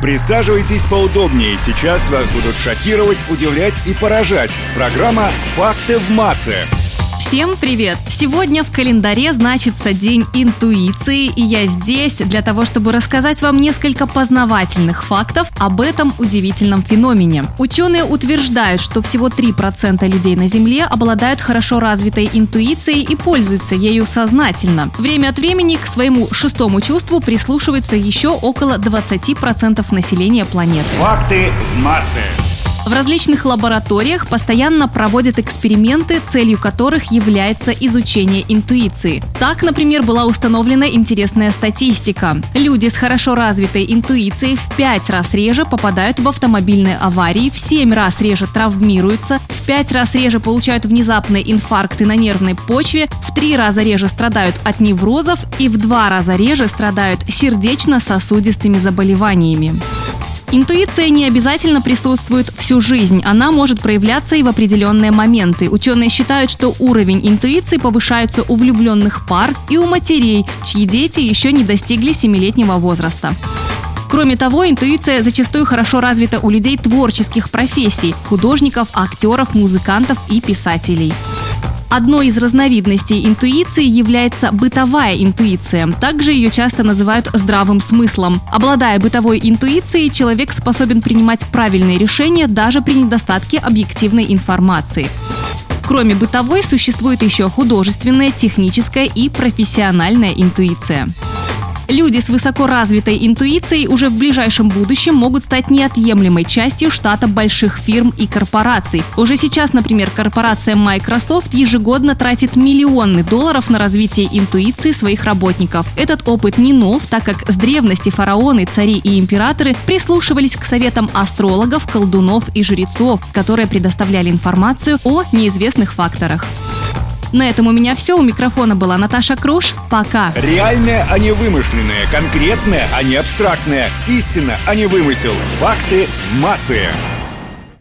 Присаживайтесь поудобнее. Сейчас вас будут шокировать, удивлять и поражать. Программа «Факты в массы». Всем привет! Сегодня в календаре значится День интуиции, и я здесь для того, чтобы рассказать вам несколько познавательных фактов об этом удивительном феномене. Ученые утверждают, что всего 3% людей на Земле обладают хорошо развитой интуицией и пользуются ею сознательно. Время от времени к своему шестому чувству прислушивается еще около 20% населения планеты. Факты в массы. В различных лабораториях постоянно проводят эксперименты, целью которых является изучение интуиции. Так, например, была установлена интересная статистика. Люди с хорошо развитой интуицией в 5 раз реже попадают в автомобильные аварии, в 7 раз реже травмируются, в 5 раз реже получают внезапные инфаркты на нервной почве, в 3 раза реже страдают от неврозов и в 2 раза реже страдают сердечно-сосудистыми заболеваниями. Интуиция не обязательно присутствует всю жизнь, она может проявляться и в определенные моменты. Ученые считают, что уровень интуиции повышается у влюбленных пар и у матерей, чьи дети еще не достигли семилетнего возраста. Кроме того, интуиция зачастую хорошо развита у людей творческих профессий – художников, актеров, музыкантов и писателей. Одной из разновидностей интуиции является бытовая интуиция. Также ее часто называют здравым смыслом. Обладая бытовой интуицией, человек способен принимать правильные решения даже при недостатке объективной информации. Кроме бытовой, существует еще художественная, техническая и профессиональная интуиция. Люди с высоко развитой интуицией уже в ближайшем будущем могут стать неотъемлемой частью штата больших фирм и корпораций. Уже сейчас, например, корпорация Microsoft ежегодно тратит миллионы долларов на развитие интуиции своих работников. Этот опыт не нов, так как с древности фараоны, цари и императоры прислушивались к советам астрологов, колдунов и жрецов, которые предоставляли информацию о неизвестных факторах. На этом у меня все. У микрофона была Наташа Круш. Пока. Реальное, а не вымышленное. Конкретное, а не абстрактное. Истина, а не вымысел. Факты массы.